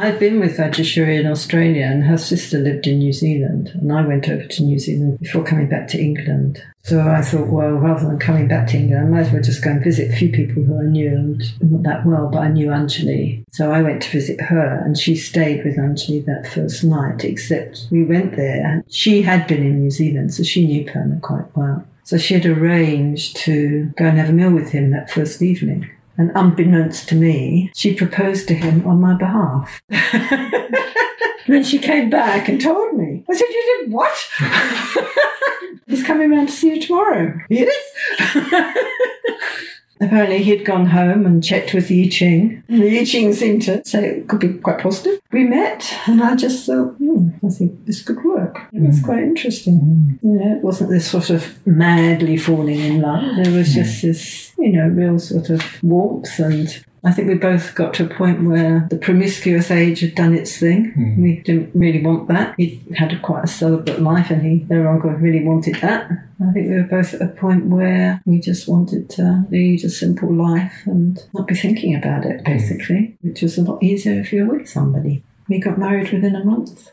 I'd been with Rajeshwari in Australia and her sister lived in New Zealand and I went over to New Zealand before coming back to England. So I thought, well, rather than coming back to England, I might as well just go and visit a few people who I knew and not that well, but I knew Anjali. So I went to visit her and she stayed with Anjali that first night, except we went there. She had been in New Zealand, so she knew Purna quite well. So she had arranged to go and have a meal with him that first evening. And unbeknownst to me, she proposed to him on my behalf. then she came back and told me. I said, You did what? He's coming round to see you tomorrow. Yes. Apparently, he'd gone home and checked with the I Ching. And the I Ching seemed to say it could be quite positive. We met, and I just thought, hmm, I think this could work. It was mm. quite interesting. Mm. You know, it wasn't this sort of madly falling in love. There was mm. just this, you know, real sort of warmth and I think we both got to a point where the promiscuous age had done its thing. Mm. We didn't really want that. He had a quite a celibate life and he no longer really wanted that. I think we were both at a point where we just wanted to lead a simple life and not be thinking about it, basically, which was a lot easier if you're with somebody. We got married within a month.